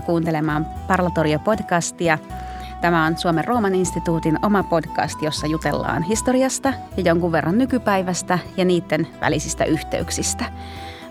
tervetuloa kuuntelemaan Parlatorio-podcastia. Tämä on Suomen Rooman instituutin oma podcast, jossa jutellaan historiasta ja jonkun verran nykypäivästä ja niiden välisistä yhteyksistä.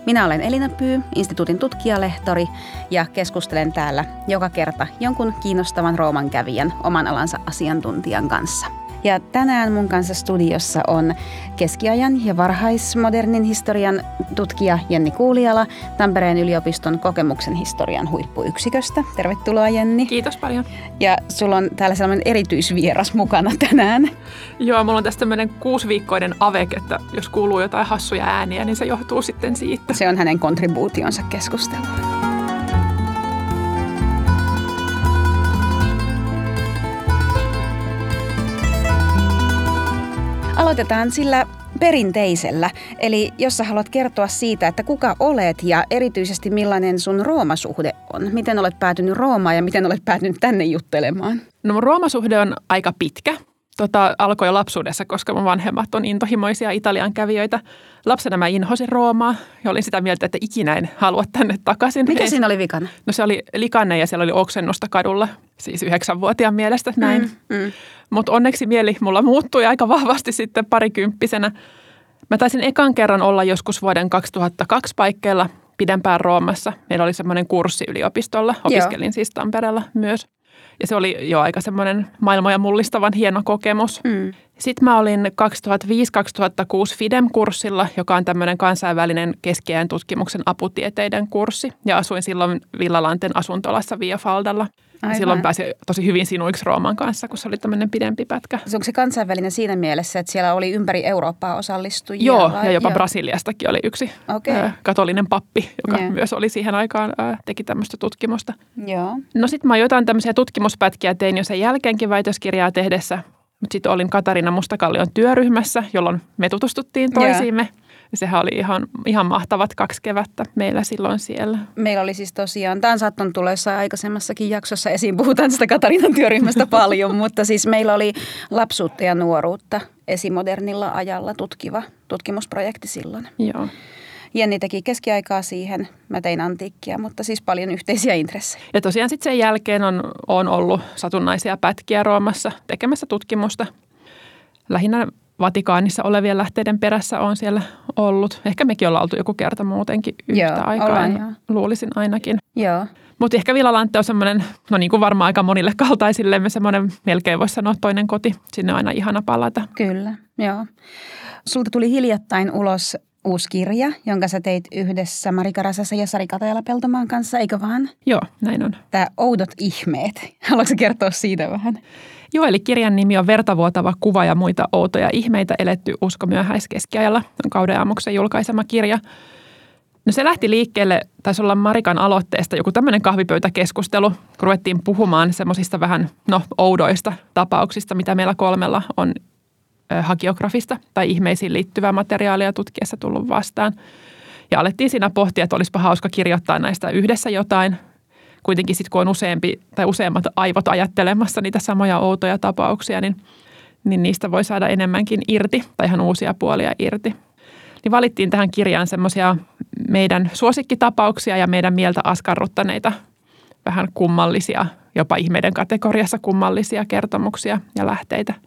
Minä olen Elina Pyy, instituutin tutkijalehtori ja keskustelen täällä joka kerta jonkun kiinnostavan Rooman kävijän oman alansa asiantuntijan kanssa – ja tänään mun kanssa studiossa on keskiajan ja varhaismodernin historian tutkija Jenni Kuuliala Tampereen yliopiston kokemuksen historian huippuyksiköstä. Tervetuloa Jenni. Kiitos paljon. Ja sulla on täällä sellainen erityisvieras mukana tänään. Joo, mulla on tästä tämmöinen kuusiviikkoinen avek, että jos kuuluu jotain hassuja ääniä, niin se johtuu sitten siitä. Se on hänen kontribuutionsa keskusteluun. Aloitetaan sillä perinteisellä, eli jos sä haluat kertoa siitä, että kuka olet ja erityisesti millainen sun Roomasuhde on. Miten olet päätynyt Roomaan ja miten olet päätynyt tänne juttelemaan? No Roomasuhde on aika pitkä tota, alkoi jo lapsuudessa, koska mun vanhemmat on intohimoisia Italian kävijöitä. Lapsena mä inhosin Roomaa ja olin sitä mieltä, että ikinä en halua tänne takaisin. Mikä siinä oli vikana? No se oli likanne ja siellä oli oksennusta kadulla, siis yhdeksänvuotiaan mielestä näin. Mm, mm. Mutta onneksi mieli mulla muuttui aika vahvasti sitten parikymppisenä. Mä taisin ekan kerran olla joskus vuoden 2002 paikkeilla pidempään Roomassa. Meillä oli semmoinen kurssi yliopistolla, opiskelin Joo. siis Tampereella myös – ja se oli jo aika semmoinen maailmoja mullistavan hieno kokemus. Mm. Sitten mä olin 2005-2006 FIDEM-kurssilla, joka on tämmöinen kansainvälinen keskiajan tutkimuksen aputieteiden kurssi. Ja asuin silloin Villalanten asuntolassa Via Faldalla. Aivan. Silloin pääsi tosi hyvin sinuiksi Rooman kanssa, kun se oli tämmöinen pidempi pätkä. Onko se kansainvälinen siinä mielessä, että siellä oli ympäri Eurooppaa osallistujia? Joo, vai? ja jopa Joo. Brasiliastakin oli yksi okay. katolinen pappi, joka yeah. myös oli siihen aikaan, teki tämmöistä tutkimusta. Joo. No sitten mä jotain tämmöisiä tutkimuspätkiä tein jo sen jälkeenkin väitöskirjaa tehdessä. Mutta sitten olin Katarina Mustakallion työryhmässä, jolloin me tutustuttiin toisiimme. Yeah. Sehän oli ihan, ihan mahtavat kaksi kevättä meillä silloin siellä. Meillä oli siis tosiaan, tämä on saattanut tulla jossain aikaisemmassakin jaksossa esiin, puhutaan sitä Katarinan työryhmästä paljon, mutta siis meillä oli lapsuutta ja nuoruutta esimodernilla ajalla tutkiva tutkimusprojekti silloin. Joo. Jenni teki keskiaikaa siihen, mä tein antiikkia, mutta siis paljon yhteisiä intressejä. Ja tosiaan sitten sen jälkeen on, on ollut satunnaisia pätkiä Roomassa tekemässä tutkimusta. Lähinnä Vatikaanissa olevien lähteiden perässä on siellä ollut. Ehkä mekin ollaan oltu joku kerta muutenkin yhtä joo, aikaa, ollaan, luulisin ainakin. Joo. Mutta ehkä Villalantte on semmoinen, no niin kuin varmaan aika monille kaltaisillemme, semmoinen melkein voisi sanoa toinen koti. Sinne on aina ihana palata. Kyllä, joo. Sulta tuli hiljattain ulos uusi kirja, jonka sä teit yhdessä Marika Rasassa ja Sari Katajala Peltomaan kanssa, eikö vaan? Joo, näin on. Tämä Oudot ihmeet. Haluatko kertoa siitä vähän? Joo, eli kirjan nimi on Vertavuotava kuva ja muita outoja ihmeitä eletty usko myöhäiskeskiajalla. On Kauden Aamuksen julkaisema kirja. No se lähti liikkeelle, taisi olla Marikan aloitteesta joku tämmöinen kahvipöytäkeskustelu, kun ruvettiin puhumaan semmoisista vähän no, oudoista tapauksista, mitä meillä kolmella on hagiografista tai ihmeisiin liittyvää materiaalia tutkiessa tullut vastaan. Ja alettiin siinä pohtia, että olisipa hauska kirjoittaa näistä yhdessä jotain. Kuitenkin sitten kun on useampi tai useammat aivot ajattelemassa niitä samoja outoja tapauksia, niin, niin niistä voi saada enemmänkin irti tai ihan uusia puolia irti. Niin valittiin tähän kirjaan semmoisia meidän suosikkitapauksia ja meidän mieltä askarruttaneita vähän kummallisia, jopa ihmeiden kategoriassa kummallisia kertomuksia ja lähteitä –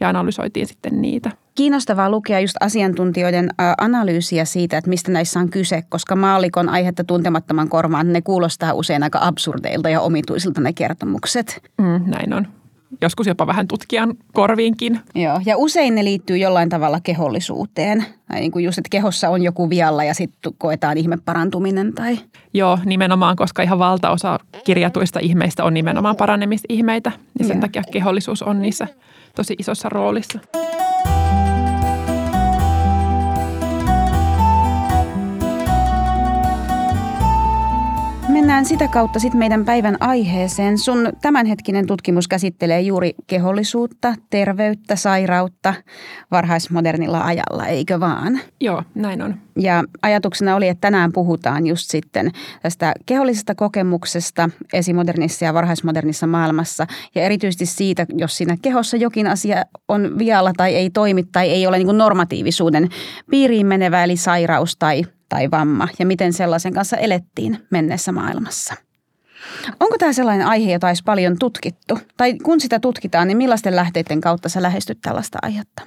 ja analysoitiin sitten niitä. Kiinnostavaa lukea just asiantuntijoiden analyysiä siitä, että mistä näissä on kyse, koska maallikon aihetta tuntemattoman korvaan ne kuulostaa usein aika absurdeilta ja omituisilta ne kertomukset. Mm, näin on. Joskus jopa vähän tutkijan korviinkin. Joo, ja usein ne liittyy jollain tavalla kehollisuuteen. Tai niin kuin just, että kehossa on joku vialla ja sitten koetaan ihme parantuminen tai... Joo, nimenomaan, koska ihan valtaosa kirjatuista ihmeistä on nimenomaan paranemisihmeitä. Ja sen Joo. takia kehollisuus on niissä tosi isossa roolissa. Mennään sitä kautta sitten meidän päivän aiheeseen. Sun tämänhetkinen tutkimus käsittelee juuri kehollisuutta, terveyttä, sairautta varhaismodernilla ajalla, eikö vaan? Joo, näin on. Ja ajatuksena oli, että tänään puhutaan just sitten tästä kehollisesta kokemuksesta esimodernissa ja varhaismodernissa maailmassa. Ja erityisesti siitä, jos siinä kehossa jokin asia on vialla tai ei toimi tai ei ole niin normatiivisuuden piiriin menevä, eli sairaus tai tai vamma ja miten sellaisen kanssa elettiin menneessä maailmassa. Onko tämä sellainen aihe, jota olisi paljon tutkittu? Tai kun sitä tutkitaan, niin millaisten lähteiden kautta sä lähestyt tällaista aihetta?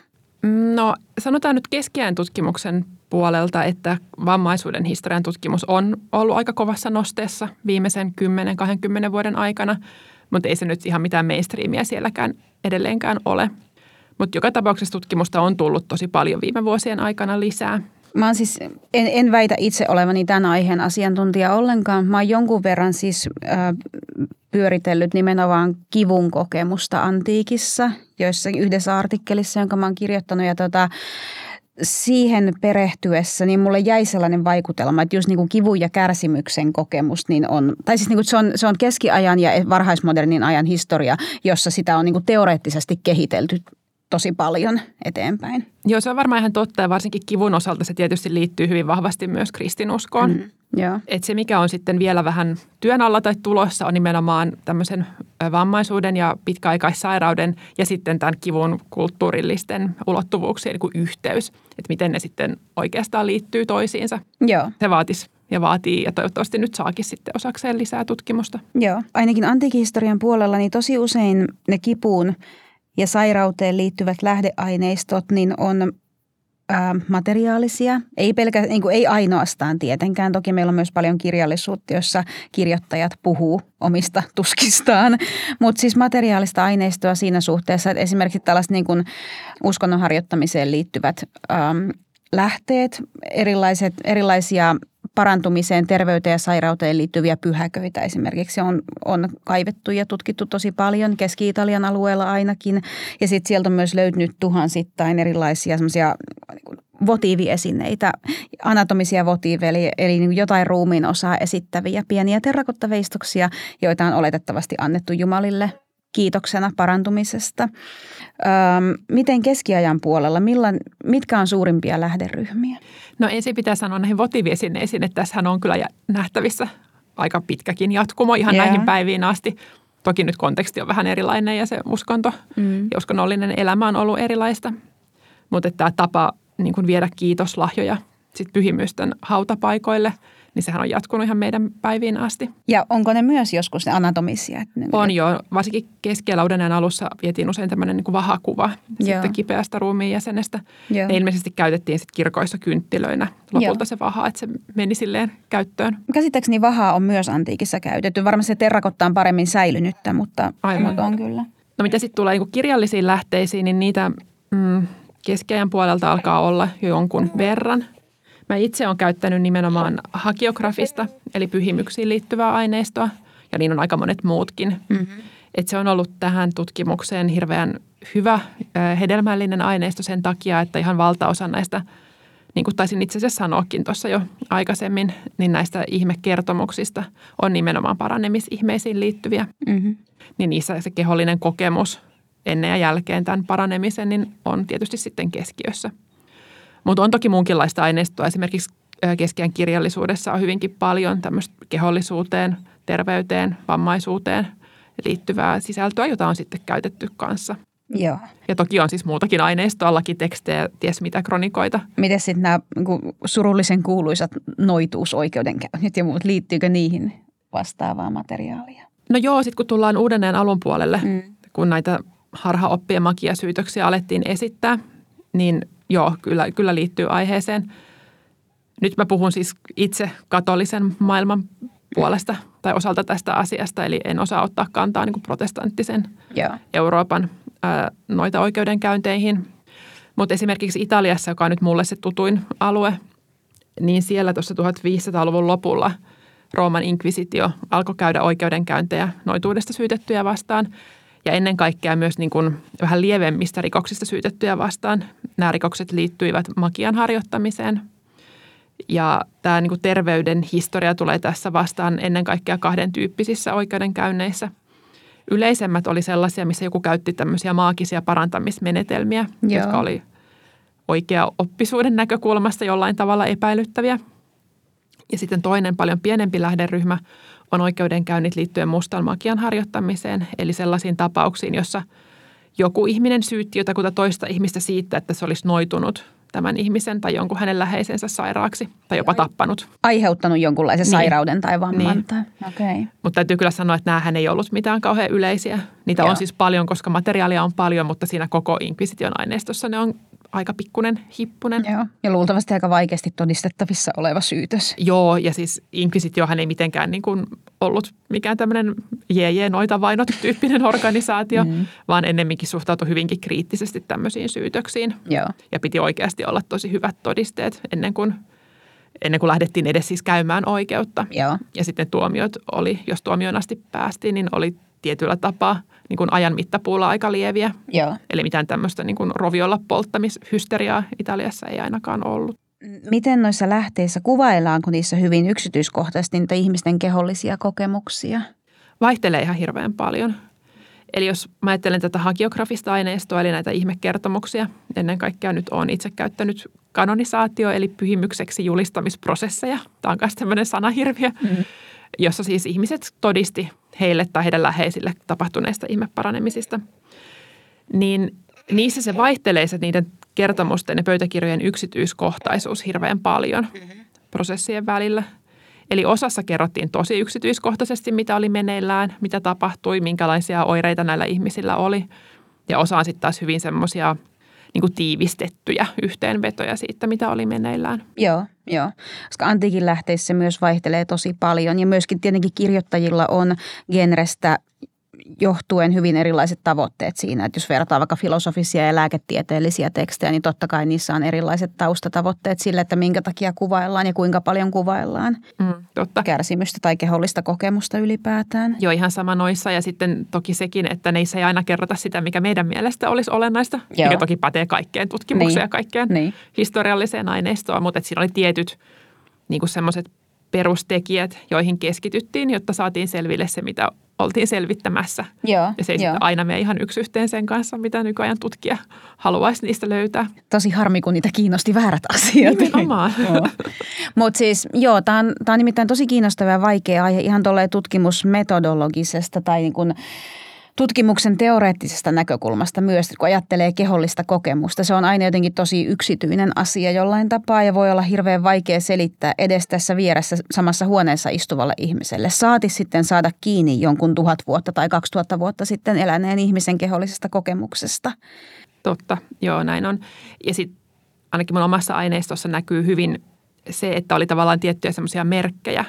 No sanotaan nyt keskiään tutkimuksen puolelta, että vammaisuuden historian tutkimus on ollut aika kovassa nosteessa viimeisen 10-20 vuoden aikana, mutta ei se nyt ihan mitään mainstreamia sielläkään edelleenkään ole. Mutta joka tapauksessa tutkimusta on tullut tosi paljon viime vuosien aikana lisää. Mä oon siis, en, en väitä itse olevani tämän aiheen asiantuntija ollenkaan. Mä oon jonkun verran siis äh, pyöritellyt nimenomaan kivun kokemusta antiikissa, joissa yhdessä artikkelissa, jonka mä oon kirjoittanut. Ja tota, siihen perehtyessä, niin mulle jäi sellainen vaikutelma, että just niin kuin kivun ja kärsimyksen kokemus, niin on, tai siis niin kuin se, on, se on keskiajan ja varhaismodernin ajan historia, jossa sitä on niin kuin teoreettisesti kehitelty tosi paljon eteenpäin. Joo, se on varmaan ihan totta ja varsinkin kivun osalta se tietysti liittyy hyvin vahvasti myös kristinuskoon. Mm, joo. Et se, mikä on sitten vielä vähän työn alla tai tulossa, on nimenomaan tämmöisen vammaisuuden ja pitkäaikaissairauden ja sitten tämän kivun kulttuurillisten ulottuvuuksien niin yhteys, että miten ne sitten oikeastaan liittyy toisiinsa. Joo. Se vaatisi ja vaatii ja toivottavasti nyt saakin sitten osakseen lisää tutkimusta. Joo, ainakin antiikihistorian puolella niin tosi usein ne kipuun ja sairauteen liittyvät lähdeaineistot niin on ää, materiaalisia. Ei, pelkä, niin kuin, ei ainoastaan tietenkään. Toki meillä on myös paljon kirjallisuutta, jossa kirjoittajat puhuu omista tuskistaan. Mutta siis materiaalista aineistoa siinä suhteessa, että esimerkiksi tällaiset niin kuin uskonnon harjoittamiseen liittyvät äm, lähteet, erilaiset, erilaisia parantumiseen, terveyteen ja sairauteen liittyviä pyhäköitä esimerkiksi on, on kaivettu ja tutkittu tosi paljon Keski-Italian alueella ainakin. Ja sitten sieltä on myös löytynyt tuhansittain erilaisia semmoisia niin votiiviesineitä, anatomisia votiiveja, eli, eli niin jotain ruumiin osaa esittäviä pieniä terrakottaveistoksia, joita on oletettavasti annettu Jumalille kiitoksena parantumisesta. Öm, miten keskiajan puolella, millan, mitkä on suurimpia lähderyhmiä? No ensin pitää sanoa näihin votiviesineisiin, että tässähän on kyllä nähtävissä aika pitkäkin jatkumo ihan yeah. näihin päiviin asti. Toki nyt konteksti on vähän erilainen ja se uskonto mm. ja uskonnollinen elämä on ollut erilaista. Mutta tämä tapa niin kuin viedä kiitoslahjoja sit pyhimysten hautapaikoille – niin sehän on jatkunut ihan meidän päiviin asti. Ja onko ne myös joskus ne anatomisia? Ne on jo. Varsinkin keskellä uuden alussa vietiin usein tämmöinen niin kuin vahakuva Joo. sitten kipeästä ruumiin jäsenestä. Joo. Ne ilmeisesti käytettiin sitten kirkoissa kynttilöinä lopulta Joo. se vaha, että se meni silleen käyttöön. Käsittääkseni vahaa on myös antiikissa käytetty. Varmasti se terrakotta on paremmin säilynyttä, mutta, Aivan. on kyllä. No mitä sitten tulee niin kirjallisiin lähteisiin, niin niitä mm, keskiajan puolelta alkaa olla jo jonkun verran. Mä itse olen käyttänyt nimenomaan hakiografista, eli pyhimyksiin liittyvää aineistoa, ja niin on aika monet muutkin. Mm-hmm. Et se on ollut tähän tutkimukseen hirveän hyvä, hedelmällinen aineisto sen takia, että ihan valtaosa näistä, niin kuin taisin itse asiassa sanoakin tuossa jo aikaisemmin, niin näistä ihmekertomuksista on nimenomaan paranemisihmeisiin liittyviä. Mm-hmm. Niin niissä se kehollinen kokemus ennen ja jälkeen tämän paranemisen niin on tietysti sitten keskiössä – mutta on toki muunkinlaista aineistoa. Esimerkiksi keskiään kirjallisuudessa on hyvinkin paljon tämmöistä kehollisuuteen, terveyteen, vammaisuuteen liittyvää sisältöä, jota on sitten käytetty kanssa. Joo. Ja toki on siis muutakin aineistoa, lakitekstejä, ties mitä kronikoita. Miten sitten nämä niin surullisen kuuluisat noituusoikeudenkäynnit ja muut, liittyykö niihin vastaavaa materiaalia? No joo, sitten kun tullaan uudelleen alun puolelle, mm. kun näitä harhaoppien makiasyytöksiä alettiin esittää, niin joo, kyllä, kyllä liittyy aiheeseen. Nyt mä puhun siis itse katolisen maailman puolesta tai osalta tästä asiasta, eli en osaa ottaa kantaa niin kuin protestanttisen yeah. Euroopan ää, noita oikeudenkäynteihin. Mutta esimerkiksi Italiassa, joka on nyt mulle se tutuin alue, niin siellä tuossa 1500-luvun lopulla Rooman inkvisitio alkoi käydä oikeudenkäyntejä noituudesta syytettyjä vastaan – ja ennen kaikkea myös niin kuin vähän lievemmistä rikoksista syytettyjä vastaan. Nämä rikokset liittyivät makian harjoittamiseen. Ja tämä niin kuin terveyden historia tulee tässä vastaan ennen kaikkea kahden tyyppisissä oikeudenkäynneissä. Yleisemmät oli sellaisia, missä joku käytti tämmöisiä maagisia parantamismenetelmiä, Joo. jotka oli oikea oppisuuden näkökulmasta jollain tavalla epäilyttäviä. Ja sitten toinen paljon pienempi lähderyhmä on oikeudenkäynnit liittyen mustan magian harjoittamiseen, eli sellaisiin tapauksiin, jossa joku ihminen syytti jotakuta toista ihmistä siitä, että se olisi noitunut tämän ihmisen tai jonkun hänen läheisensä sairaaksi tai jopa tappanut. Aiheuttanut jonkunlaisen niin. sairauden tai vamman. Niin. Tai, okay. Mutta täytyy kyllä sanoa, että näähän ei ollut mitään kauhean yleisiä. Niitä Joo. on siis paljon, koska materiaalia on paljon, mutta siinä koko inkvisition aineistossa ne on aika pikkunen, hippunen. Joo. Ja luultavasti aika vaikeasti todistettavissa oleva syytös. Joo, ja siis inkvisitiohan ei mitenkään niin kuin ollut mikään tämmöinen jee noita vainot tyyppinen organisaatio, mm. vaan ennemminkin suhtautui hyvinkin kriittisesti tämmöisiin syytöksiin. Joo. Ja piti oikeasti olla tosi hyvät todisteet ennen kuin, ennen kuin lähdettiin edes siis käymään oikeutta. Joo. Ja sitten tuomiot oli, jos tuomioon asti päästiin, niin oli tietyllä tapaa niin kuin ajan mittapuulla aika lieviä. Joo. Eli mitään tämmöistä niin kuin roviolla polttamishysteriaa Italiassa ei ainakaan ollut. Miten noissa lähteissä kuvaillaanko niissä hyvin yksityiskohtaisesti niitä ihmisten kehollisia kokemuksia? Vaihtelee ihan hirveän paljon. Eli jos mä ajattelen tätä hagiografista aineistoa, eli näitä ihmekertomuksia, ennen kaikkea nyt olen itse käyttänyt kanonisaatio, eli pyhimykseksi julistamisprosesseja. Tämä on myös tämmöinen sanahirviö, mm. jossa siis ihmiset todisti heille tai heidän läheisille tapahtuneista ihmeparanemisista. Niin niissä se vaihtelee se niiden kertomusten ja pöytäkirjojen yksityiskohtaisuus hirveän paljon prosessien välillä. Eli osassa kerrottiin tosi yksityiskohtaisesti, mitä oli meneillään, mitä tapahtui, minkälaisia oireita näillä ihmisillä oli. Ja osa on sitten taas hyvin semmoisia niin tiivistettyjä yhteenvetoja siitä, mitä oli meneillään. Joo, joo. Koska antiikin lähteissä myös vaihtelee tosi paljon ja myöskin tietenkin kirjoittajilla on genrestä johtuen hyvin erilaiset tavoitteet siinä. Että jos verrataan vaikka filosofisia ja lääketieteellisiä tekstejä, niin totta kai niissä on erilaiset taustatavoitteet sille, että minkä takia kuvaillaan ja kuinka paljon kuvaillaan Mm, totta. kärsimystä tai kehollista kokemusta ylipäätään. Joo, ihan sama noissa ja sitten toki sekin, että neissä ei aina kerrota sitä, mikä meidän mielestä olisi olennaista, Joo. mikä toki pätee kaikkeen tutkimukseen Niin. ja kaikkeen Niin. historialliseen aineistoon, mutta että siinä oli tietyt niin semmoiset perustekijät, joihin keskityttiin, jotta saatiin selville se, mitä oltiin selvittämässä. Joo, Ja se ei aina mene ihan yksi yhteen sen kanssa, mitä nykyajan tutkija haluaisi niistä löytää. Tosi harmi, kun niitä kiinnosti väärät asiat. Nimenomaan. Mutta siis joo, tämä on, tää on nimittäin tosi kiinnostava ja vaikea aihe ihan tutkimusmetodologisesta tai niin kuin tutkimuksen teoreettisesta näkökulmasta myös, kun ajattelee kehollista kokemusta. Se on aina jotenkin tosi yksityinen asia jollain tapaa ja voi olla hirveän vaikea selittää edes tässä vieressä samassa huoneessa istuvalle ihmiselle. Saati sitten saada kiinni jonkun tuhat vuotta tai kaksi tuhatta vuotta sitten eläneen ihmisen kehollisesta kokemuksesta. Totta, joo näin on. Ja sitten ainakin mun omassa aineistossa näkyy hyvin se, että oli tavallaan tiettyjä semmoisia merkkejä,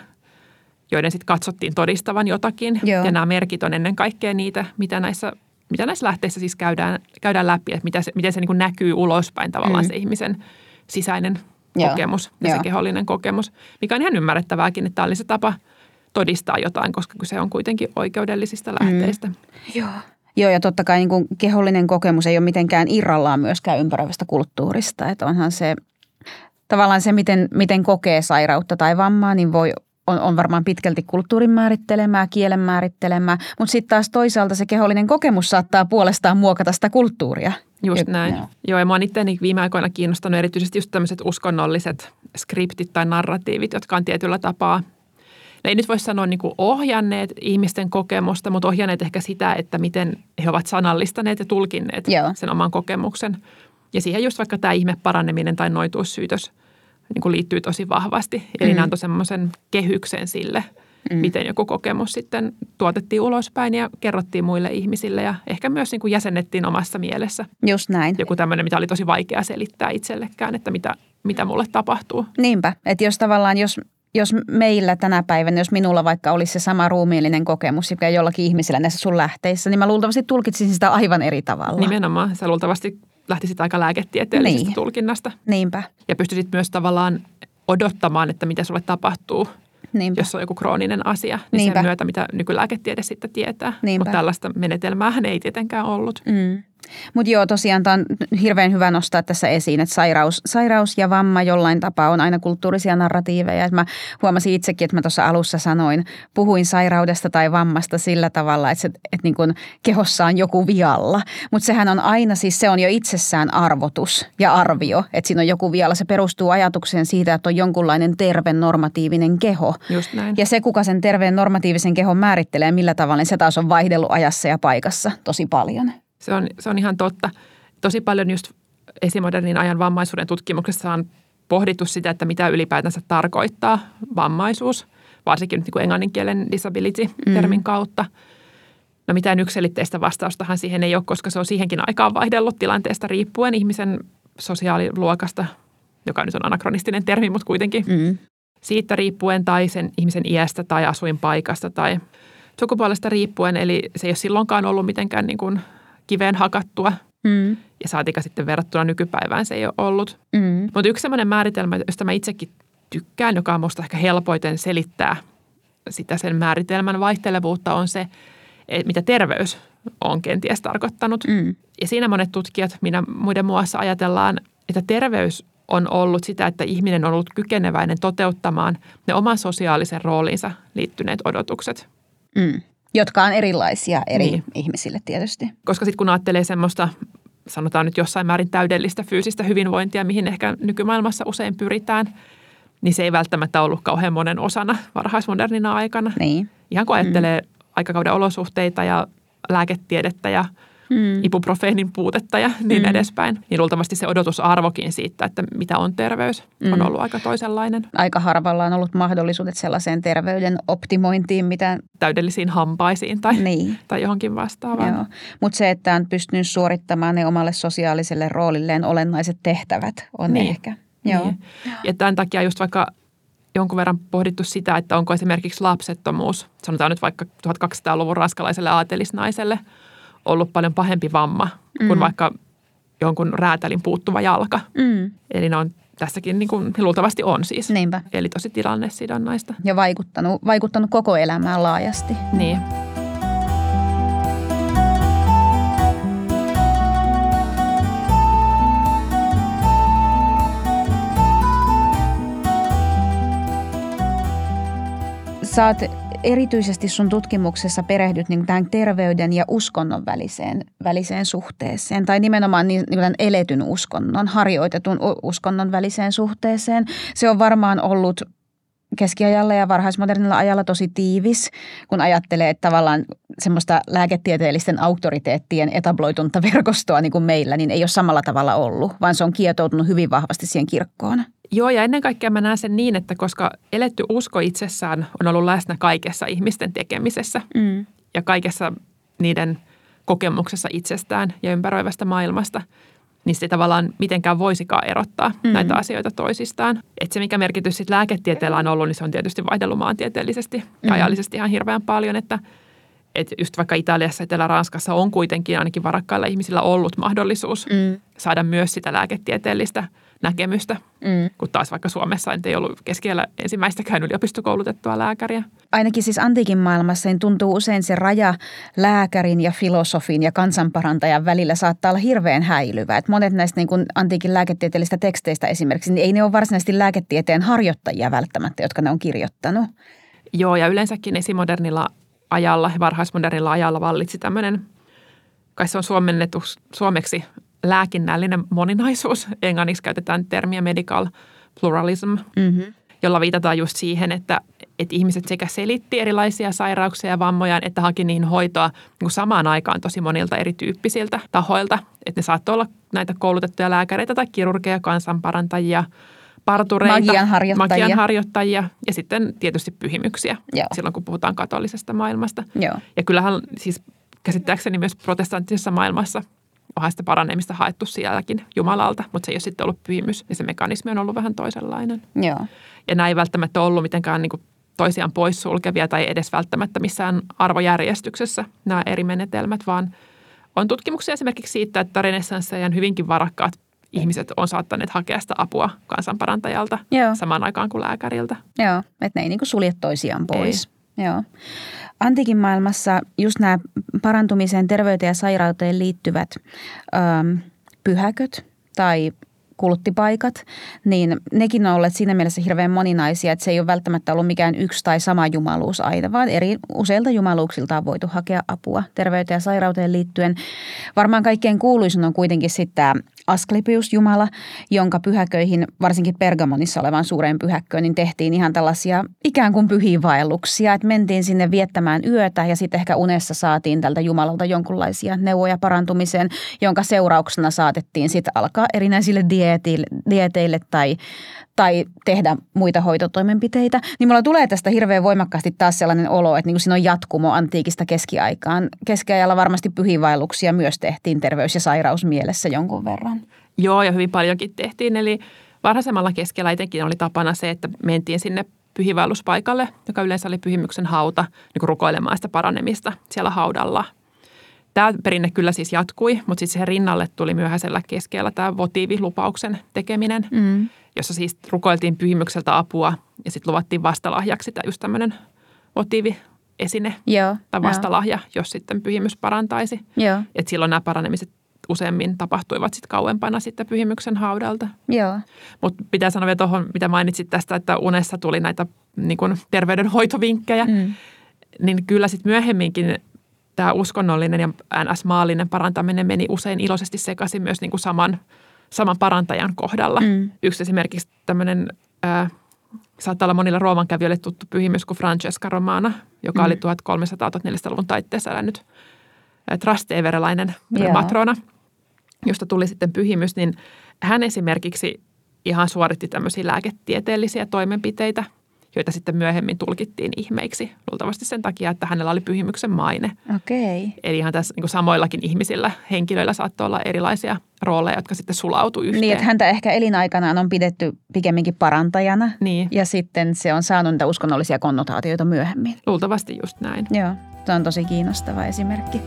joiden sitten katsottiin todistavan jotakin. Joo. Ja nämä merkit on ennen kaikkea niitä, mitä näissä, mitä näissä lähteissä siis käydään, käydään läpi, että mitä se, miten se niin kuin näkyy ulospäin tavallaan Mm. mm. se ihmisen sisäinen Joo, kokemus ja joo. se kehollinen kokemus, mikä on ihan ymmärrettävääkin, että tämä oli se tapa todistaa jotain, koska se on kuitenkin oikeudellisista lähteistä. Mm. Joo. Joo, ja totta kai niin kuin kehollinen kokemus ei ole mitenkään irrallaan myöskään ympäröivästä kulttuurista. Että onhan se tavallaan se, miten, miten kokee sairautta tai vammaa, niin voi on, on varmaan pitkälti kulttuurin määrittelemää, kielen määrittelemää, mutta sitten taas toisaalta se kehollinen kokemus saattaa puolestaan muokata sitä kulttuuria. Just näin. joo. Joo. Joo, ja mä oon itseäni viime aikoina kiinnostanut erityisesti just tämmöiset uskonnolliset skriptit tai narratiivit, jotka on tietyllä tapaa, ne ei nyt voi sanoa niin kuin ohjanneet ihmisten kokemusta, mutta ohjanneet ehkä sitä, että miten he ovat sanallistaneet ja tulkinneet Joo. sen oman kokemuksen. Ja siihen just vaikka tämä ihme paraneminen tai noituussyytös niin kuin liittyy tosi vahvasti. Eli Mm. ne antoi semmoisen kehyksen sille, Mm. miten joku kokemus sitten tuotettiin ulospäin ja kerrottiin muille ihmisille ja ehkä myös niin kuin jäsennettiin omassa mielessä Just näin. joku tämmöinen, mitä oli tosi vaikea selittää itsellekään, että mitä, mitä mulle tapahtuu. Niinpä, että jos tavallaan, jos, jos meillä tänä päivänä, jos minulla vaikka olisi se sama ruumiillinen kokemus, joka jollakin ihmisellä näissä sun lähteissä, niin mä luultavasti tulkitsisin sitä aivan eri tavalla. Nimenomaan sä luultavasti lähtisit aika lääketieteellisestä Niin. tulkinnasta Niinpä, ja pystyisit myös tavallaan odottamaan, että mitä sulle tapahtuu, niinpä. jos on joku krooninen asia, niin Niinpä. sen myötä, mitä nykylääketiede sitten tietää. Niinpä. Mutta tällaista menetelmäähän ei tietenkään ollut. Mm. Mutta joo, tosiaan tämä on hirveän hyvä nostaa tässä esiin, että sairaus, sairaus ja vamma jollain tapaa on aina kulttuurisia narratiiveja. Et mä huomasin itsekin, että mä tuossa alussa sanoin, puhuin sairaudesta tai vammasta sillä tavalla, että, se, että niin kun kehossa on joku vialla. Mutta sehän on aina, siis se on jo itsessään arvotus ja arvio, että siinä on joku vialla. Se perustuu ajatukseen siitä, että on jonkunlainen terve normatiivinen keho. Just näin. Ja se, kuka sen terveen normatiivisen kehon määrittelee millä tavalla, niin se taas on vaihdellut ajassa ja paikassa tosi paljon. Se on, se on ihan totta. Tosi paljon just esimodernin ajan vammaisuuden tutkimuksessa on pohdittu sitä, että mitä ylipäätänsä tarkoittaa vammaisuus, varsinkin nyt niin kuin englanninkielen disability-termin mm. kautta. No mitään yksilitteistä vastaustahan siihen ei ole, koska se on siihenkin aikaan vaihdellut tilanteesta riippuen ihmisen sosiaaliluokasta, joka nyt on anakronistinen termi, mutta kuitenkin mm. siitä riippuen tai sen ihmisen iästä tai asuinpaikasta tai sukupuolesta riippuen. Eli se ei ole silloinkaan ollut mitenkään niin kuin kiveen hakattua. Mm. Ja saatika sitten verrattuna nykypäivään se ei ole ollut. Mm. Mutta yksi sellainen määritelmä, josta mä itsekin tykkään, joka on minusta ehkä helpoiten selittää sitä sen määritelmän vaihtelevuutta, on se, mitä terveys on kenties tarkoittanut. Mm. Ja siinä monet tutkijat, minä muiden muassa ajatellaan, että terveys on ollut sitä, että ihminen on ollut kykeneväinen toteuttamaan ne oman sosiaalisen roolinsa liittyneet odotukset. Mm. Jotka on erilaisia eri niin. ihmisille tietysti. Koska sitten kun ajattelee semmoista, sanotaan nyt jossain määrin täydellistä fyysistä hyvinvointia, mihin ehkä nykymaailmassa usein pyritään, niin se ei välttämättä ollut kauhean monen osana varhaismodernina aikana. Niin. Ihan kun ajattelee mm. aikakauden olosuhteita ja lääketiedettä ja mm. ibuprofeenin puutetta ja niin mm. edespäin. Niin luultavasti se odotusarvokin siitä, että mitä on terveys, mm. on ollut aika toisenlainen. Aika harvalla on ollut mahdollisuudet sellaiseen terveyden optimointiin, mitä... Täydellisiin hampaisiin tai, niin. tai johonkin vastaavaan. Mutta se, että on pystynyt suorittamaan ne omalle sosiaaliselle roolilleen olennaiset tehtävät, on niin. ehkä. Joo. Niin. Ja tämän takia just vaikka jonkun verran pohdittu sitä, että onko esimerkiksi lapsettomuus, sanotaan nyt vaikka 1200-luvun raskalaiselle aatelisnaiselle – ollut paljon pahempi vamma mm. kuin vaikka jonkun räätälin puuttuva jalka. Mm. Eli ne on tässäkin niin kuin, luultavasti on siis. Niinpä. Eli tosi tilannesidonnaista. Ja vaikuttanut, vaikuttanut koko elämään laajasti. Niin. Sä oot erityisesti sun tutkimuksessa perehdyt niin tämän terveyden ja uskonnon väliseen, väliseen suhteeseen tai nimenomaan niin, niin tämän eletyn uskonnon, harjoitetun uskonnon väliseen suhteeseen. Se on varmaan ollut keskiajalla ja varhaismodernilla ajalla tosi tiivis, kun ajattelee, että tavallaan semmoista lääketieteellisten auktoriteettien etabloitunta verkostoa niin kuin meillä, niin ei ole samalla tavalla ollut, vaan se on kietoutunut hyvin vahvasti siihen kirkkoon. Joo, ja ennen kaikkea mä näen sen niin, että koska eletty usko itsessään on ollut läsnä kaikessa ihmisten tekemisessä mm. ja kaikessa niiden kokemuksessa itsestään ja ympäröivästä maailmasta, niin se tavallaan mitenkään voisikaan erottaa mm. näitä asioita toisistaan. Et se, mikä merkitys sitten lääketieteellä on ollut, niin se on tietysti vaihdellut maantieteellisesti ja mm. ajallisesti ihan hirveän paljon, että että just vaikka Italiassa, Etelä-Ranskassa on kuitenkin ainakin varakkailla ihmisillä ollut mahdollisuus mm. saada myös sitä lääketieteellistä – näkemystä, mm. kun taas vaikka Suomessa ei ollut keskellä ensimmäistäkään yliopistokoulutettua lääkäriä. Ainakin siis antiikin maailmassa niin tuntuu usein se raja lääkärin ja filosofin ja kansanparantajan välillä saattaa olla hirveän häilyvä. Et monet näistä niin kuin antiikin lääketieteellisistä teksteistä esimerkiksi, niin ei ne ole varsinaisesti lääketieteen harjoittajia välttämättä, jotka ne on kirjoittanut. Joo, ja yleensäkin esimodernilla ajalla ja varhaismodernilla ajalla vallitsi tämmöinen, kai se on suomennettu suomeksi lääkinnällinen moninaisuus. Englanniksi käytetään termiä medical pluralism, mm-hmm. jolla viitataan just siihen, että, että ihmiset sekä selitti erilaisia sairauksia ja vammoja, että haki niihin hoitoa niin samaan aikaan tosi monilta erityyppisiltä tahoilta. Että ne saattoi olla näitä koulutettuja lääkäreitä tai kirurgeja, kansanparantajia, partureita, magian harjoittajia. magian harjoittajia ja sitten tietysti pyhimyksiä Joo. silloin, kun puhutaan katolisesta maailmasta. Joo. Ja kyllähän siis käsittääkseni myös protestanttisessa maailmassa – onhan sitä paranemista haettu sielläkin Jumalalta, mutta se ei ole sitten ollut pyhimys ja se mekanismi on ollut vähän toisenlainen. Joo. Ja nämä ei välttämättä ollut mitenkään niin kuin toisiaan poissulkevia tai edes välttämättä missään arvojärjestyksessä nämä eri menetelmät, vaan on tutkimuksia esimerkiksi siitä, että renessanssejan hyvinkin varakkaat ihmiset on saattaneet hakea sitä apua kansanparantajalta Joo. samaan aikaan kuin lääkäriltä. Joo, että ne ei niin sulje toisiaan pois. Ei. Joo. Antiikin maailmassa just nämä parantumiseen, terveyteen ja sairauteen liittyvät ähm, pyhäköt tai kulttipaikat, niin nekin on olleet siinä mielessä hirveän moninaisia, että se ei ole välttämättä ollut mikään yksi tai sama jumaluus aina, vaan eri useilta jumaluuksilta on voitu hakea apua terveyteen ja sairauteen liittyen. Varmaan kaikkein kuuluisin on kuitenkin sitten tämä Asklepius Jumala, jonka pyhäköihin, varsinkin Pergamonissa olevan suureen pyhäkköön, niin tehtiin ihan tällaisia ikään kuin pyhiinvaelluksia, että mentiin sinne viettämään yötä ja sitten ehkä unessa saatiin tältä Jumalalta jonkunlaisia neuvoja parantumiseen, jonka seurauksena saatettiin sitten alkaa erinäisille dieteille, tai, tai tehdä muita hoitotoimenpiteitä, niin mulla tulee tästä hirveän voimakkaasti taas sellainen olo, että niin kuin siinä on jatkumo antiikista keskiaikaan. Keskiajalla varmasti pyhiinvaelluksia myös tehtiin terveys- ja sairausmielessä jonkun verran. Joo, ja hyvin paljonkin tehtiin. Eli varhaisemmalla keskellä etenkin oli tapana se, että mentiin sinne pyhiinvaelluspaikalle, joka yleensä oli pyhimyksen hauta, niin kuin rukoilemaan sitä paranemista siellä haudalla. Tämä perinne kyllä siis jatkui, mutta sitten siihen rinnalle tuli myöhäisellä keskellä tämä votiivilupauksen tekeminen, mm. jossa siis rukoiltiin pyhimykseltä apua ja sitten luvattiin vastalahjaksi tämä just tämmöinen votiiviesine Joo, tai vastalahja, jo. jos sitten pyhimys parantaisi. Joo. Et silloin nämä paranemiset useammin tapahtuivat sitten kauempana sitten pyhimyksen haudalta. Joo. Mutta pitää sanoa vielä tuohon, mitä mainitsit tästä, että unessa tuli näitä niin kun terveydenhoitovinkkejä, mm. niin kyllä sitten myöhemminkin tämä uskonnollinen ja NS-maallinen parantaminen meni usein iloisesti sekaisin myös niin kuin saman, saman parantajan kohdalla. Mm. Yksi esimerkiksi tämmöinen, äh, saattaa olla monilla Rooman kävijöille tuttu pyhimys kuin Francesca Romana, joka mm. oli 1300-1400-luvun taitteessa elänyt äh, trasteverelainen yeah. matrona, josta tuli sitten pyhimys, niin hän esimerkiksi ihan suoritti tämmöisiä lääketieteellisiä toimenpiteitä – joita sitten myöhemmin tulkittiin ihmeiksi. Luultavasti sen takia, että hänellä oli pyhimyksen maine. Okei. Okay. Eli ihan tässä niin samoillakin ihmisillä, henkilöillä saattoi olla erilaisia rooleja, jotka sitten sulautu yhteen. Niin, että häntä ehkä elinaikanaan on pidetty pikemminkin parantajana. Niin. Ja sitten se on saanut niitä uskonnollisia konnotaatioita myöhemmin. Luultavasti just näin. Joo, se on tosi kiinnostava esimerkki.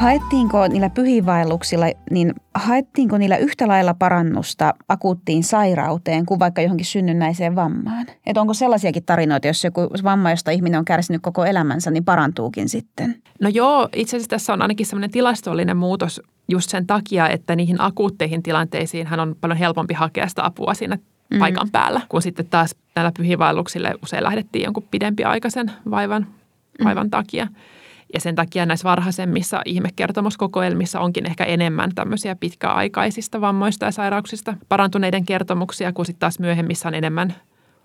Haettiinko niillä pyhiinvaelluksilla, niin haettiinko niillä yhtä lailla parannusta akuuttiin sairauteen kuin vaikka johonkin synnynnäiseen vammaan? Et onko sellaisiakin tarinoita, jos joku vamma, josta ihminen on kärsinyt koko elämänsä, niin parantuukin sitten? No joo, itse asiassa tässä on ainakin sellainen tilastollinen muutos just sen takia, että niihin akuutteihin tilanteisiin hän on paljon helpompi hakea sitä apua siinä mm. paikan päällä, kun sitten taas näillä pyhiinvaelluksille usein lähdettiin jonkun pidempiaikaisen vaivan, vaivan mm. takia. Ja sen takia näissä varhaisemmissa ihmekertomuskokoelmissa onkin ehkä enemmän tämmöisiä pitkäaikaisista vammoista ja sairauksista parantuneiden kertomuksia, kuin sitten taas myöhemmissä on enemmän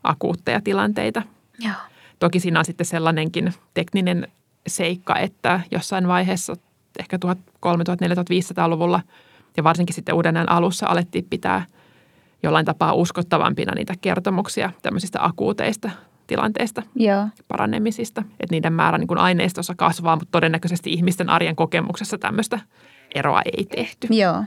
akuutteja tilanteita. Joo. Toki siinä on sitten sellainenkin tekninen seikka, että jossain vaiheessa ehkä 1300-1400-luvulla ja varsinkin sitten uuden alussa alettiin pitää jollain tapaa uskottavampina niitä kertomuksia tämmöisistä akuuteista tilanteista, Joo. paranemisista. Että niiden määrä niin kuin aineistossa kasvaa, mutta todennäköisesti ihmisten arjen kokemuksessa tämmöistä eroa ei tehty. Joo.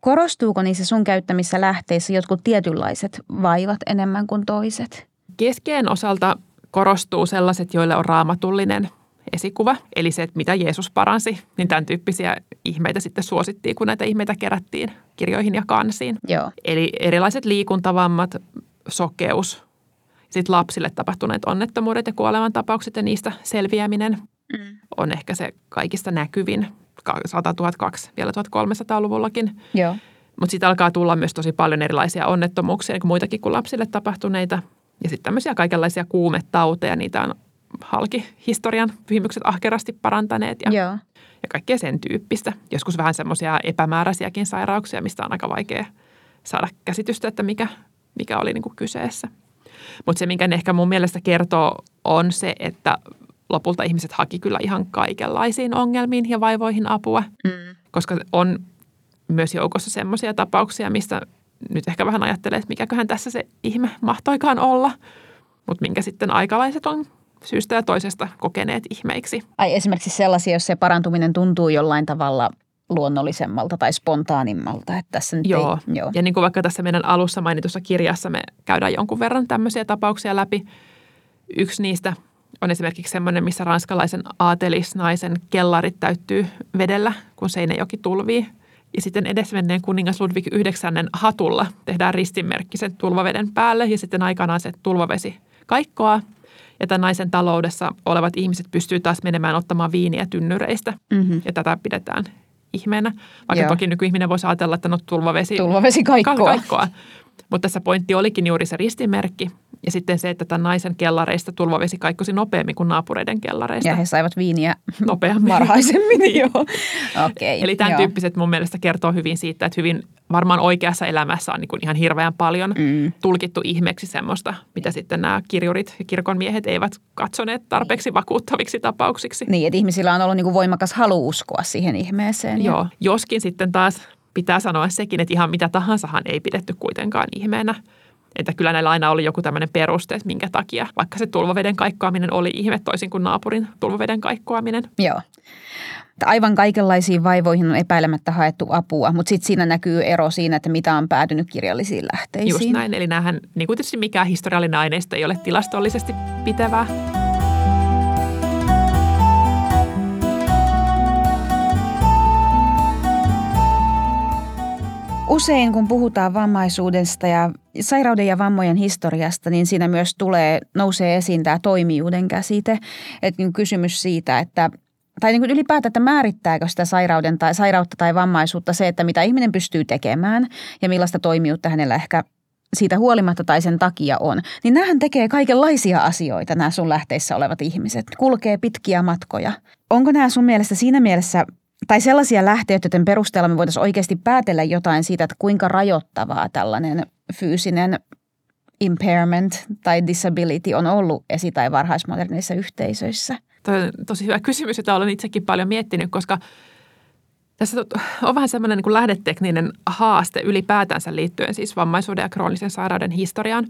Korostuuko niissä sun käyttämissä lähteissä jotkut tietynlaiset vaivat enemmän kuin toiset? Keskeen osalta korostuu sellaiset, joille on raamatullinen esikuva, eli se, että mitä Jeesus paransi, niin tämän tyyppisiä ihmeitä sitten suosittiin, kun näitä ihmeitä kerättiin kirjoihin ja kansiin. Joo. Eli erilaiset liikuntavammat, sokeus, sitten lapsille tapahtuneet onnettomuudet ja kuolemantapaukset ja niistä selviäminen mm. on ehkä se kaikista näkyvin 100 002, vielä 1300-luvullakin. Mutta sitten alkaa tulla myös tosi paljon erilaisia onnettomuuksia, niin muitakin kuin lapsille tapahtuneita. Ja sitten tämmöisiä kaikenlaisia kuumetauteja, niitä on halki historian pyhimykset ahkerasti parantaneet ja, Joo. ja kaikkea sen tyyppistä. Joskus vähän semmoisia epämääräisiäkin sairauksia, mistä on aika vaikea saada käsitystä, että mikä, mikä oli niin kuin kyseessä. Mutta se, minkä ne ehkä mun mielestä kertoo, on se, että lopulta ihmiset haki kyllä ihan kaikenlaisiin ongelmiin ja vaivoihin apua, mm. koska on myös joukossa semmoisia tapauksia, mistä nyt ehkä vähän ajattelee, että mikäköhän tässä se ihme mahtoikaan olla, mutta minkä sitten aikalaiset on syystä ja toisesta kokeneet ihmeiksi. Ai esimerkiksi sellaisia, jos se parantuminen tuntuu jollain tavalla – luonnollisemmalta tai spontaanimmalta. Että tässä nyt joo. Ei, joo, ja niin kuin vaikka tässä meidän alussa mainitussa kirjassa me käydään jonkun verran tämmöisiä tapauksia läpi. Yksi niistä on esimerkiksi semmoinen, missä ranskalaisen aatelisnaisen kellarit täyttyy vedellä, kun Seinäjoki tulvii. Ja sitten edesmenneen kuningas Ludwig IX hatulla tehdään ristinmerkki sen tulvaveden päälle ja sitten aikanaan se tulvavesi kaikkoa. Ja tämän naisen taloudessa olevat ihmiset pystyy taas menemään ottamaan viiniä tynnyreistä. Mm-hmm. Ja tätä pidetään ihmeenä. Vaikka Joo. toki nykyihminen voisi ajatella, että no tulvavesi Tulvavesi kaikkoa. kaikkoa. Mutta tässä pointti olikin juuri se ristimerkki ja sitten se, että tämän naisen kellareista tulvavesi kaikkosi nopeammin kuin naapureiden kellareista. Ja he saivat viiniä Nopeammin. varhaisemmin, Niin. joo. Okei, Eli tämän joo. tyyppiset mun mielestä kertoo hyvin siitä, että hyvin varmaan oikeassa elämässä on niin kuin ihan hirveän paljon Mm. tulkittu ihmeeksi semmoista, mitä sitten nämä kirjurit ja kirkon miehet eivät katsoneet tarpeeksi vakuuttaviksi tapauksiksi. Niin, että ihmisillä on ollut niin kuin voimakas halu uskoa siihen ihmeeseen. ja- Joo, joskin sitten taas pitää sanoa sekin, että ihan mitä tahansahan ei pidetty kuitenkaan ihmeenä. Että kyllä näillä aina oli joku tämmöinen peruste, että minkä takia, vaikka se tulvaveden kaikkoaminen oli ihme toisin kuin naapurin tulvaveden kaikkoaminen. Joo. Aivan kaikenlaisiin vaivoihin on epäilemättä haettu apua, mutta sitten siinä näkyy ero siinä, että mitä on päätynyt kirjallisiin lähteisiin. Just näin, eli näähän, niin kuin tietysti mikään historiallinen aineisto ei ole tilastollisesti pitevää. Usein kun puhutaan vammaisuudesta ja sairauden ja vammojen historiasta, niin siinä myös tulee, nousee esiin tämä toimijuuden käsite. Että niin kysymys siitä, että tai niin kuin ylipäätään, että määrittääkö sitä sairauden tai, sairautta tai vammaisuutta se, että mitä ihminen pystyy tekemään ja millaista toimijuutta hänellä ehkä siitä huolimatta tai sen takia on. Niin näähän tekee kaikenlaisia asioita, nämä sun lähteissä olevat ihmiset. Kulkee pitkiä matkoja. Onko nämä sun mielestä siinä mielessä tai sellaisia lähteitä, joiden perusteella me voitaisiin oikeasti päätellä jotain siitä, että kuinka rajoittavaa tällainen fyysinen impairment tai disability on ollut esi- tai varhaismoderneissa yhteisöissä? Toi on tosi hyvä kysymys, jota olen itsekin paljon miettinyt, koska tässä on vähän semmoinen niin lähdetekninen haaste ylipäätänsä liittyen siis vammaisuuden ja kroonisen sairauden historiaan,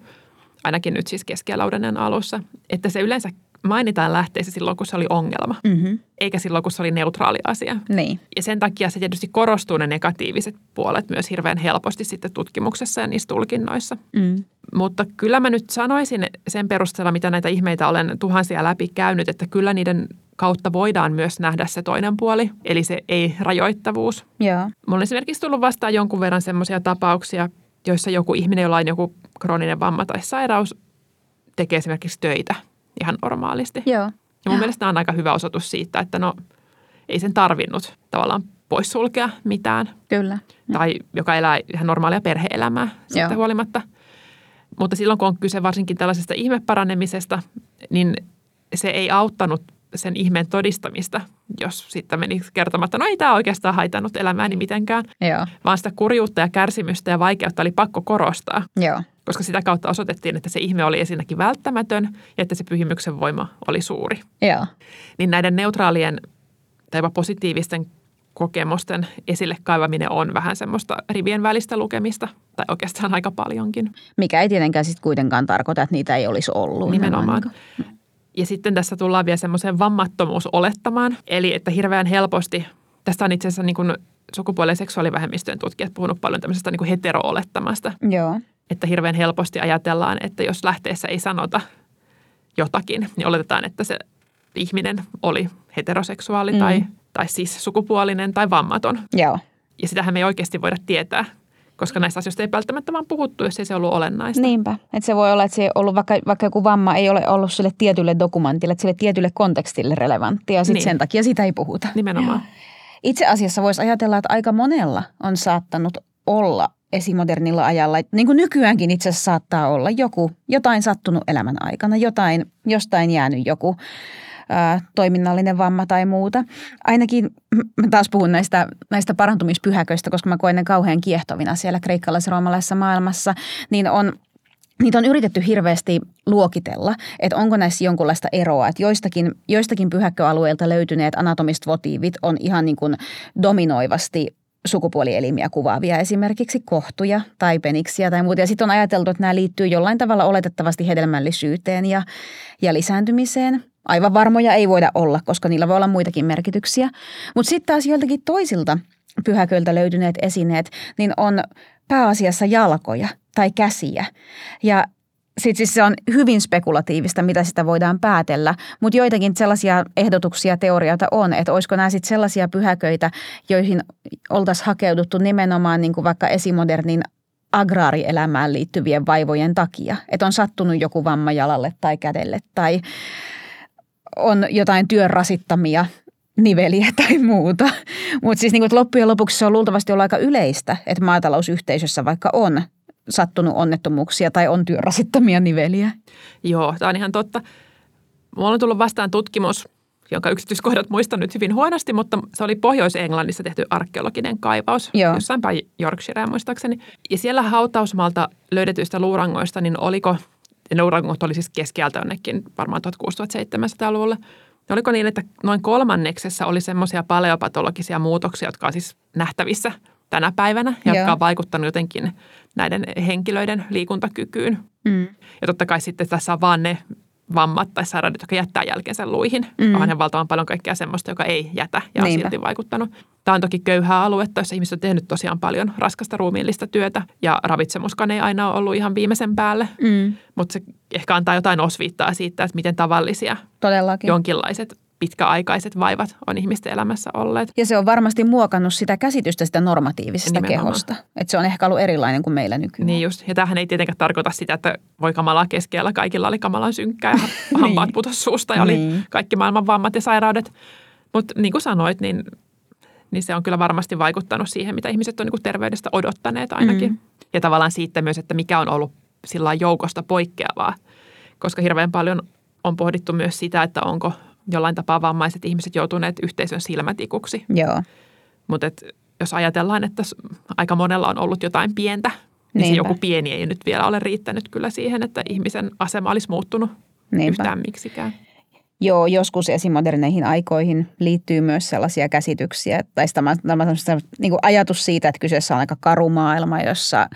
ainakin nyt siis keskialauden alussa, että se yleensä mainitaan lähteissä silloin, kun se oli ongelma, Mm-hmm. eikä silloin, kun se oli neutraali asia. Niin, Ja sen takia se tietysti korostuu ne negatiiviset puolet myös hirveän helposti sitten tutkimuksessa ja niissä tulkinnoissa. mm. Mutta kyllä mä nyt sanoisin sen perusteella, mitä näitä ihmeitä olen tuhansia läpi käynyt, että kyllä niiden kautta voidaan myös nähdä se toinen puoli, eli se ei-rajoittavuus. joo, Mulla on esimerkiksi tullut vastaan jonkun verran semmoisia tapauksia, joissa joku ihminen, jolla on joku krooninen vamma tai sairaus, tekee esimerkiksi töitä ihan normaalisti. joo, Ja mun mielestä tämä on aika hyvä osoitus siitä, että no ei sen tarvinnut tavallaan poissulkea mitään. kyllä. Tai joka elää ihan normaalia perhe-elämää siitä Joo. huolimatta. Mutta silloin kun on kyse varsinkin tällaisesta ihmeparanemisesta, niin se ei auttanut sen ihmeen todistamista, jos sitten meni kertomaan, että no ei tämä oikeastaan haitannut elämääni mitenkään, Joo, vaan sitä kurjuutta ja kärsimystä ja vaikeutta oli pakko korostaa, joo, koska sitä kautta osoitettiin, että se ihme oli ensinnäkin välttämätön ja että se pyhimyksen voima oli suuri. joo, Niin näiden neutraalien tai jopa positiivisten kokemusten esille kaivaminen on vähän semmoista rivien välistä lukemista, tai oikeastaan aika paljonkin. Mikä ei tietenkään sitten kuitenkaan tarkoita, että niitä ei olisi ollut. Nimenomaan. On Ja sitten tässä tullaan vielä semmoiseen vammattomuusolettamaan, eli että hirveän helposti, tästä on itse asiassa niin kuin sukupuolen ja seksuaalivähemmistöjen tutkijat puhunut paljon tämmöisestä niin kuin hetero-olettamasta, niin Joo, että hirveän helposti ajatellaan, että jos lähteessä ei sanota jotakin, niin oletetaan, että se ihminen oli heteroseksuaali Mm. tai, tai siis sukupuolinen tai vammaton. joo, Ja sitähän me ei oikeasti voida tietää, koska näistä asioista ei välttämättä vaan puhuttu, jos ei se ollut olennaista. Niinpä. Että se voi olla, että se ollut, vaikka, vaikka joku vamma ei ole ollut sille tietylle dokumentille, sille tietylle kontekstille relevanttia, ja sitten Niin. sen takia sitä ei puhuta. Nimenomaan. Itse asiassa voisi ajatella, että aika monella on saattanut olla esimodernilla ajalla, niin kuin nykyäänkin itse asiassa saattaa olla joku, jotain sattunut elämän aikana, jotain, jostain jäänyt joku toiminnallinen vamma tai muuta. Ainakin mä taas puhun näistä, näistä parantumispyhäköistä, koska mä koen ne kauhean kiehtovina siellä kreikkalais-roomalaisessa maailmassa, niin on Niitä on yritetty hirveästi luokitella, että onko näissä jonkunlaista eroa, että joistakin, joistakin pyhäkköalueilta löytyneet anatomiset votiivit on ihan niin kuin dominoivasti sukupuolielimiä kuvaavia, esimerkiksi kohtuja tai peniksiä tai muuta. Ja sitten on ajateltu, että nämä liittyy jollain tavalla oletettavasti hedelmällisyyteen ja, ja lisääntymiseen. Aivan varmoja ei voida olla, koska niillä voi olla muitakin merkityksiä. Mutta sitten taas joiltakin toisilta pyhäköiltä löytyneet esineet, niin on pääasiassa jalkoja tai käsiä. Ja sitten siis se on hyvin spekulatiivista, mitä sitä voidaan päätellä, mutta joitakin sellaisia ehdotuksia, teorioita on, että olisiko nämä sitten sellaisia pyhäköitä, joihin oltaisiin hakeuduttu nimenomaan niin kuin vaikka esimodernin agraarielämään liittyvien vaivojen takia. Että on sattunut joku vamma jalalle tai kädelle tai on jotain työn rasittamia niveliä tai muuta. Mutta siis niin loppujen lopuksi se on luultavasti ollut aika yleistä, että maatalousyhteisössä vaikka on sattunut onnettomuuksia tai on työn rasittamia niveliä. Joo, tämä on ihan totta. Mulla on tullut vastaan tutkimus, jonka yksityiskohdat muistan nyt hyvin huonosti, mutta se oli Pohjois-Englannissa tehty arkeologinen kaivaus, Joo. jossain päin Yorkshirea muistaakseni. Ja siellä hautausmalta löydetyistä luurangoista, niin oliko, ja luurangot oli siis keskiältä jonnekin varmaan 1600-1700-luvulle, oliko niin, että noin kolmanneksessa oli semmoisia paleopatologisia muutoksia, jotka on siis nähtävissä tänä päivänä, ja jotka on vaikuttanut jotenkin näiden henkilöiden liikuntakykyyn. Mm. Ja totta kai sitten tässä on vaan ne vammat tai sairaudet, jotka jättää jälkensä luihin. Mm. Onhan valtavan paljon kaikkea semmoista, joka ei jätä ja on Niinpä. silti vaikuttanut. Tämä on toki köyhää aluetta, jossa ihmiset on tehnyt tosiaan paljon raskasta ruumiillista työtä ja ravitsemuskaan ei aina ole ollut ihan viimeisen päälle. Mm. Mutta se ehkä antaa jotain osviittaa siitä, että miten tavallisia Todellakin. jonkinlaiset pitkäaikaiset vaivat on ihmisten elämässä olleet. Ja se on varmasti muokannut sitä käsitystä sitä normatiivisesta Nimenomaan. kehosta. Että se on ehkä ollut erilainen kuin meillä nykyään. Niin just. Ja tämähän ei tietenkään tarkoita sitä, että voi kamalaa keskellä. Kaikilla oli kamalan synkkää ja hampaat niin. putos suusta ja niin. oli kaikki maailman vammat ja sairaudet. Mutta niin kuin sanoit, niin, niin se on kyllä varmasti vaikuttanut siihen, mitä ihmiset on niin terveydestä odottaneet ainakin. Mm. Ja tavallaan siitä myös, että mikä on ollut sillä joukosta poikkeavaa. Koska hirveän paljon on pohdittu myös sitä, että onko jollain tapaa vammaiset ihmiset joutuneet yhteisön silmätikuksi. Joo. Mutta jos ajatellaan, että aika monella on ollut jotain pientä, niin Niinpä. se joku pieni ei nyt vielä ole riittänyt kyllä siihen, että ihmisen asema olisi muuttunut Niinpä. yhtään miksikään. Joo, joskus esimoderneihin aikoihin liittyy myös sellaisia käsityksiä, tai tämä, tämä niin ajatus siitä, että kyseessä on aika karu maailma, jossa,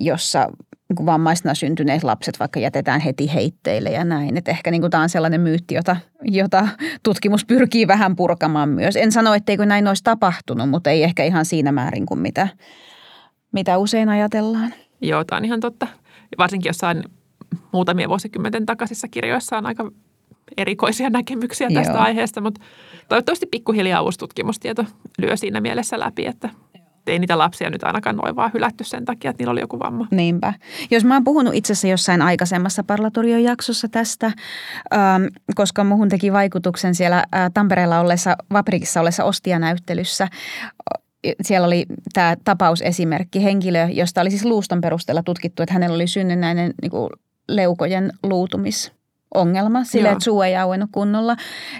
jossa niin vammaisena syntyneet lapset vaikka jätetään heti heitteille ja näin. Että ehkä niin kuin tämä on sellainen myytti, jota, jota tutkimus pyrkii vähän purkamaan myös. En sano, etteikö näin olisi tapahtunut, mutta ei ehkä ihan siinä määrin kuin mitä, mitä usein ajatellaan. Joo, tämä on ihan totta. Varsinkin jossain muutamia vuosikymmenten takaisissa kirjoissa on aika erikoisia näkemyksiä tästä Joo. aiheesta, mutta toivottavasti pikkuhiljaa uusi tutkimustieto lyö siinä mielessä läpi, että ei niitä lapsia nyt ainakaan noin vaan hylätty sen takia, että niillä oli joku vamma. Niinpä. Jos mä oon puhunut itse asiassa jossain aikaisemmassa parlatorion jaksossa tästä, ähm, koska muhun teki vaikutuksen siellä äh, Tampereella ollessa, Vaprikissa ollessa ostianäyttelyssä, siellä oli tämä tapausesimerkki, henkilö, josta oli siis luuston perusteella tutkittu, että hänellä oli synnynnäinen niin leukojen luutumis ongelma sille, että suu ei auennut kunnolla.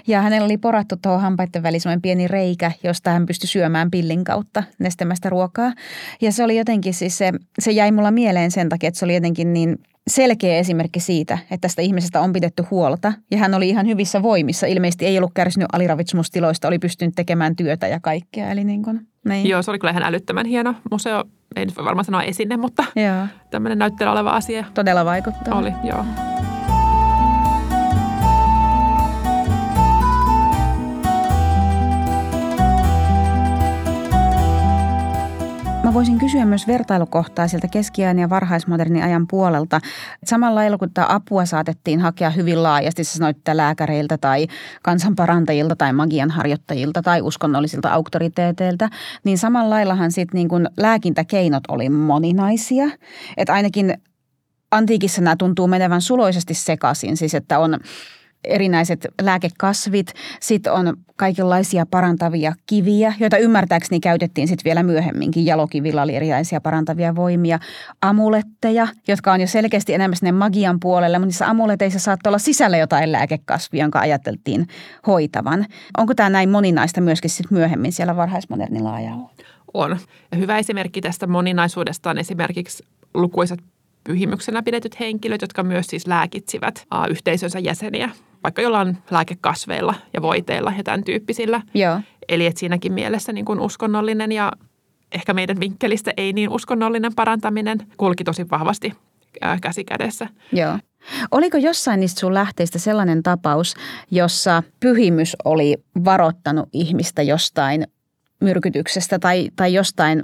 Ja hänellä oli porattu tuohon hampaiden väliin pieni reikä, josta hän pystyi syömään pillin kautta nestemästä ruokaa. Ja se oli jotenkin siis se, se jäi mulla mieleen sen takia, että se oli jotenkin niin selkeä esimerkki siitä, että tästä ihmisestä on pidetty huolta. Ja hän oli ihan hyvissä voimissa. Ilmeisesti ei ollut kärsinyt aliravitsemustiloista, oli pystynyt tekemään työtä ja kaikkea. Eli niin kuin, niin. Joo, se oli kyllä ihan älyttömän hieno museo. Ei nyt voi varmaan sanoa esine, mutta joo. tämmöinen näyttely oleva asia. Todella vaikuttaa. Oli, joo. Voisin kysyä myös vertailukohtaa sieltä keskiajan ja varhaismodernin ajan puolelta. Samalla lailla kun tämä apua saatettiin hakea hyvin laajasti, sä sanoit, että lääkäreiltä tai kansanparantajilta tai magian harjoittajilta tai uskonnollisilta auktoriteeteilta, niin samalla laillahan sitten niin kun lääkintäkeinot oli moninaisia. Että ainakin antiikissa nämä tuntuu menevän suloisesti sekaisin, siis että on erinäiset lääkekasvit, sitten on kaikenlaisia parantavia kiviä, joita ymmärtääkseni käytettiin sitten vielä myöhemminkin. Jalokivilla oli erilaisia parantavia voimia. Amuletteja, jotka on jo selkeästi enemmän sinne magian puolelle, mutta niissä amuleteissa saattoi olla sisällä jotain lääkekasvia, jonka ajateltiin hoitavan. Onko tämä näin moninaista myöskin sitten myöhemmin siellä varhaismodernilla ajalla? On. Ja hyvä esimerkki tästä moninaisuudesta on esimerkiksi lukuisat pyhimyksenä pidetyt henkilöt, jotka myös siis lääkitsivät yhteisönsä jäseniä vaikka jollain lääkekasveilla ja voiteilla ja tämän tyyppisillä. Joo. Eli että siinäkin mielessä niin kuin uskonnollinen ja ehkä meidän vinkkelistä ei niin uskonnollinen parantaminen kulki tosi vahvasti käsi kädessä. Joo. Oliko jossain niistä sun lähteistä sellainen tapaus, jossa pyhimys oli varoittanut ihmistä jostain myrkytyksestä tai, tai jostain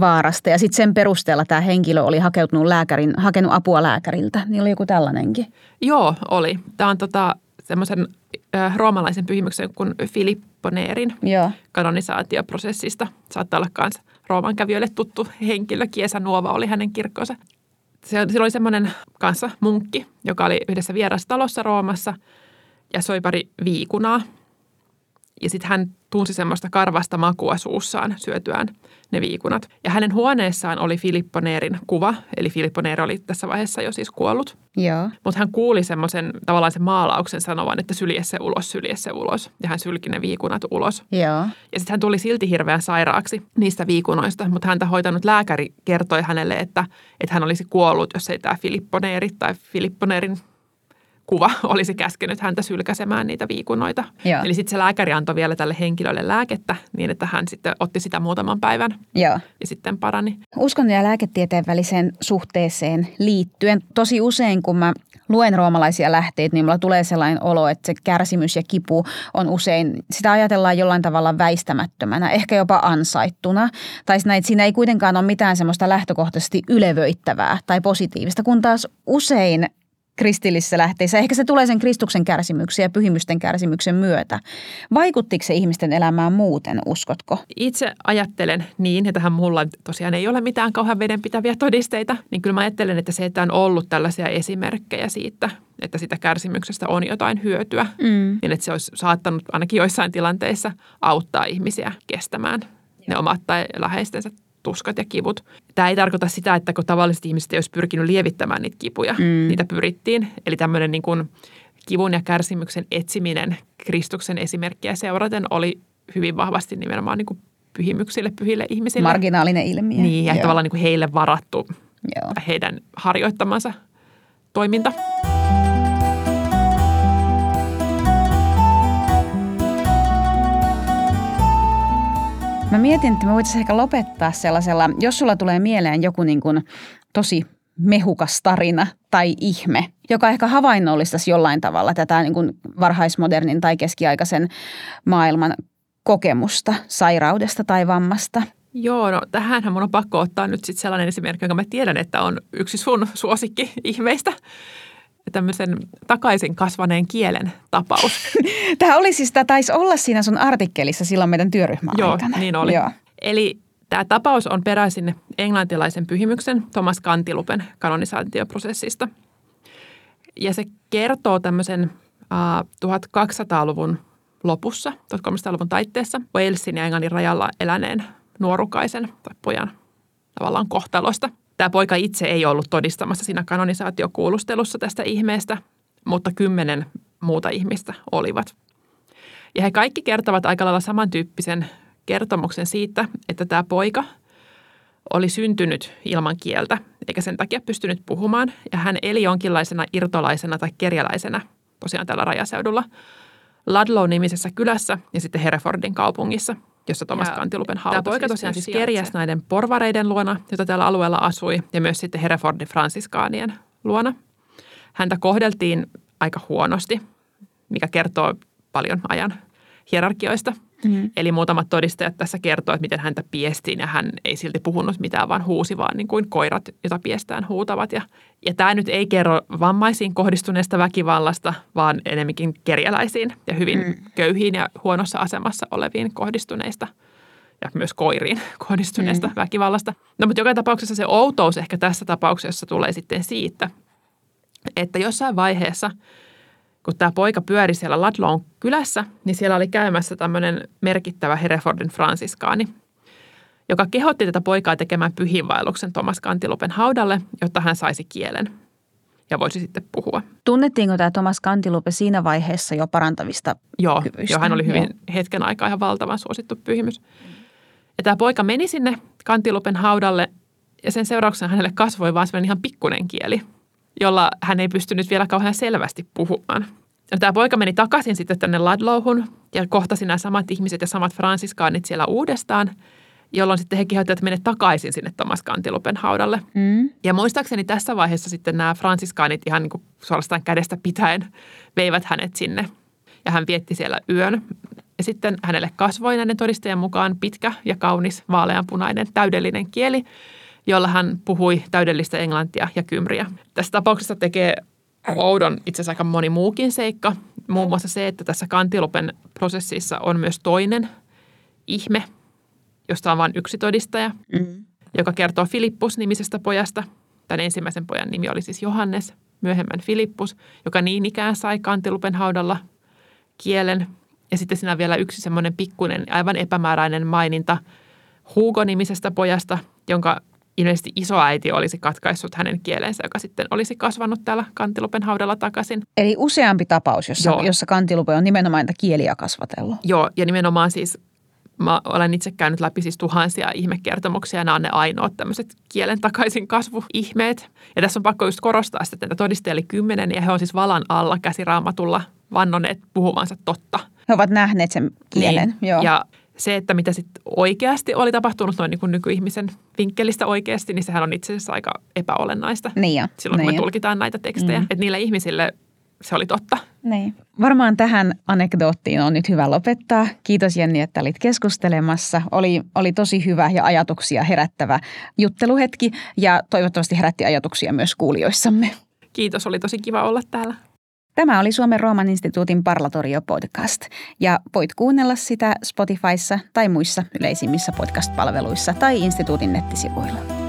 vaarasta ja sitten sen perusteella tämä henkilö oli hakeutunut lääkärin, hakenut apua lääkäriltä. Niin oli joku tällainenkin? Joo, oli. Tämä on tota, semmoisen roomalaisen pyhimyksen kuin Filippo Neerin kanonisaatioprosessista. Saattaa olla myös Rooman kävijöille tuttu henkilö. Kiesa Nuova oli hänen kirkkonsa. Se, sillä oli semmoinen kanssa munkki, joka oli yhdessä vierastalossa Roomassa ja soi pari viikunaa. Ja sitten hän tunsi semmoista karvasta makua suussaan syötyään ne viikunat. Ja hänen huoneessaan oli Filippo Neerin kuva, eli Filippo Neeri oli tässä vaiheessa jo siis kuollut. Joo. Mutta hän kuuli semmoisen tavallaan sen maalauksen sanovan, että sylje se ulos, sylje se ulos. Ja hän sylki ne viikunat ulos. Joo. Ja sitten hän tuli silti hirveän sairaaksi niistä viikunoista, mutta häntä hoitanut lääkäri kertoi hänelle, että, että hän olisi kuollut, jos ei tämä Filippo Neeri tai Filippo Neerin kuva olisi käskenyt häntä sylkäsemään niitä viikunoita. Joo. Eli sitten se lääkäri antoi vielä tälle henkilölle lääkettä niin, että hän sitten otti sitä muutaman päivän Joo. ja sitten parani. Uskonnon ja lääketieteen väliseen suhteeseen liittyen tosi usein, kun mä luen roomalaisia lähteitä, niin mulla tulee sellainen olo, että se kärsimys ja kipu on usein, sitä ajatellaan jollain tavalla väistämättömänä, ehkä jopa ansaittuna. Tai näin, siinä ei kuitenkaan ole mitään semmoista lähtökohtaisesti ylevöittävää tai positiivista, kun taas usein kristillisissä lähteissä. Ehkä se tulee sen Kristuksen kärsimyksen ja pyhimysten kärsimyksen myötä. Vaikuttiko se ihmisten elämään muuten, uskotko? Itse ajattelen niin, tähän mulla tosiaan ei ole mitään kauhean vedenpitäviä todisteita, niin kyllä mä ajattelen, että se, että on ollut tällaisia esimerkkejä siitä, että sitä kärsimyksestä on jotain hyötyä, Mm. niin että se olisi saattanut ainakin joissain tilanteissa auttaa ihmisiä kestämään ne omat tai läheistensä tuskat ja kivut. Tämä ei tarkoita sitä, että kun tavalliset ihmiset ei olisi pyrkinyt lievittämään niitä kipuja, Mm. niitä pyrittiin. Eli tämmöinen niin kuin kivun ja kärsimyksen etsiminen Kristuksen esimerkkiä seuraten oli hyvin vahvasti nimenomaan niin kuin pyhimyksille, pyhille ihmisille. Marginaalinen ilmiö. Niin, ja Joo. tavallaan niin kuin heille varattu Joo. heidän harjoittamansa toiminta. Mä mietin, että me voitaisiin ehkä lopettaa sellaisella, jos sulla tulee mieleen joku niin kuin tosi mehukas tarina tai ihme, joka ehkä havainnollistaisi jollain tavalla tätä niin kuin varhaismodernin tai keskiaikaisen maailman kokemusta sairaudesta tai vammasta. Joo, no tähänhän mun on pakko ottaa nyt sitten sellainen esimerkki, jonka mä tiedän, että on yksi sun suosikki ihmeistä. Tämmöisen takaisin kasvaneen kielen tapaus. Tämä oli siis, tämä taisi olla siinä sun artikkelissa silloin meidän työryhmän Joo, aikana. niin oli. Joo. Eli tämä tapaus on peräisin englantilaisen pyhimyksen Thomas Cantilupen kanonisaatioprosessista. Ja se kertoo tämmöisen uh, 1200-luvun lopussa, 1300-luvun taitteessa, Walesin ja Englannin rajalla eläneen nuorukaisen tai pojan tavallaan kohtalosta. Tämä poika itse ei ollut todistamassa siinä kanonisaatiokuulustelussa tästä ihmeestä, mutta kymmenen muuta ihmistä olivat. Ja he kaikki kertovat aika lailla samantyyppisen kertomuksen siitä, että tämä poika oli syntynyt ilman kieltä, eikä sen takia pystynyt puhumaan. Ja hän eli jonkinlaisena irtolaisena tai kerjäläisenä tosiaan tällä rajaseudulla Ludlow-nimisessä kylässä ja sitten Herefordin kaupungissa, jossa Thomas Ja Cantilupen tämä poika poika tosiaan siis kerjäsi näiden porvareiden luona, jota tällä alueella asui, ja myös sitten Herefordin fransiskaanien luona. Häntä kohdeltiin aika huonosti, mikä kertoo paljon ajan hierarkioista. Mm. Eli muutamat todistajat tässä kertoo, että miten häntä piestiin ja hän ei silti puhunut mitään, vaan huusi vaan niin kuin koirat, jota piestään huutavat. Ja, ja tämä nyt ei kerro vammaisiin kohdistuneesta väkivallasta, vaan enemmänkin kerjäläisiin ja hyvin Mm. köyhiin ja huonossa asemassa oleviin kohdistuneista ja myös koiriin kohdistuneesta mm. väkivallasta. No mutta joka tapauksessa se outous ehkä tässä tapauksessa tulee sitten siitä, että jossain vaiheessa – kun tämä poika pyöri siellä Ludlown kylässä, niin siellä oli käymässä tämmöinen merkittävä Herefordin fransiskaani, joka kehotti tätä poikaa tekemään pyhinvaelluksen Thomas Cantilupen haudalle, jotta hän saisi kielen ja voisi sitten puhua. Tunnettiinko tämä Thomas Cantilupe siinä vaiheessa jo parantavista Joo, Kyvyistä, joo hän oli hyvin joo. hetken aikaa ihan valtavan suosittu pyhimys. Ja tämä poika meni sinne Cantilupen haudalle ja sen seurauksena hänelle kasvoi vaan ihan pikkunen kieli, jolla hän ei pystynyt vielä kauhean selvästi puhumaan. Ja tämä poika meni takaisin sitten tänne Ludlowhun ja kohtasi nämä samat ihmiset ja samat fransiskaanit siellä uudestaan, jolloin sitten he kehottivat mennä takaisin sinne Thomas Cantilupen haudalle. Mm. Ja muistaakseni tässä vaiheessa sitten nämä fransiskaanit ihan niin kuin suorastaan kädestä pitäen veivät hänet sinne. Ja hän vietti siellä yön. Ja sitten hänelle kasvoi näiden todistajien mukaan pitkä ja kaunis vaaleanpunainen täydellinen kieli, jolla hän puhui täydellistä englantia ja kymriä. Tässä tapauksessa tekee oudon itse asiassa aika moni muukin seikka. Muun muassa se, että tässä kantilupen prosessissa on myös toinen ihme, josta on vain yksi todistaja, Mm. joka kertoo Filippus-nimisestä pojasta. Tämän ensimmäisen pojan nimi oli siis Johannes, myöhemmän Filippus, joka niin ikään sai kantilupen haudalla kielen. Ja sitten siinä on vielä yksi semmoinen pikkuinen, aivan epämääräinen maininta Hugo-nimisestä pojasta, jonka ilmeisesti isoäiti olisi katkaissut hänen kielensä, joka sitten olisi kasvanut täällä kantilupen haudalla takaisin. Eli useampi tapaus, jossa, Joo. jossa kantilupe on nimenomaan niitä kieliä kasvatellut. Joo, ja nimenomaan siis mä olen itse käynyt läpi siis tuhansia ihmekertomuksia, ja nämä on ne ainoat tämmöiset kielen takaisin kasvuihmeet. Ja tässä on pakko just korostaa sitä, että näitä todistajia oli kymmenen, ja he on siis valan alla käsiraamatulla vannoneet puhuvansa totta. He ovat nähneet sen kielen. Niin. Joo. Ja se, että mitä sitten oikeasti oli tapahtunut noin niin kuin nykyihmisen vinkkelistä oikeasti, niin sehän on itse asiassa aika epäolennaista niin jo. silloin, kun niin me jo. tulkitaan näitä tekstejä. Mm. Että niille ihmisille se oli totta. Niin. Varmaan tähän anekdoottiin on nyt hyvä lopettaa. Kiitos Jenni, että olit keskustelemassa. Oli, oli tosi hyvä ja ajatuksia herättävä jutteluhetki ja toivottavasti herätti ajatuksia myös kuulijoissamme. Kiitos, oli tosi kiva olla täällä. Tämä oli Suomen Rooman instituutin Parlatorio podcast ja voit kuunnella sitä Spotifyssa tai muissa yleisimmissä podcast-palveluissa tai instituutin nettisivuilla.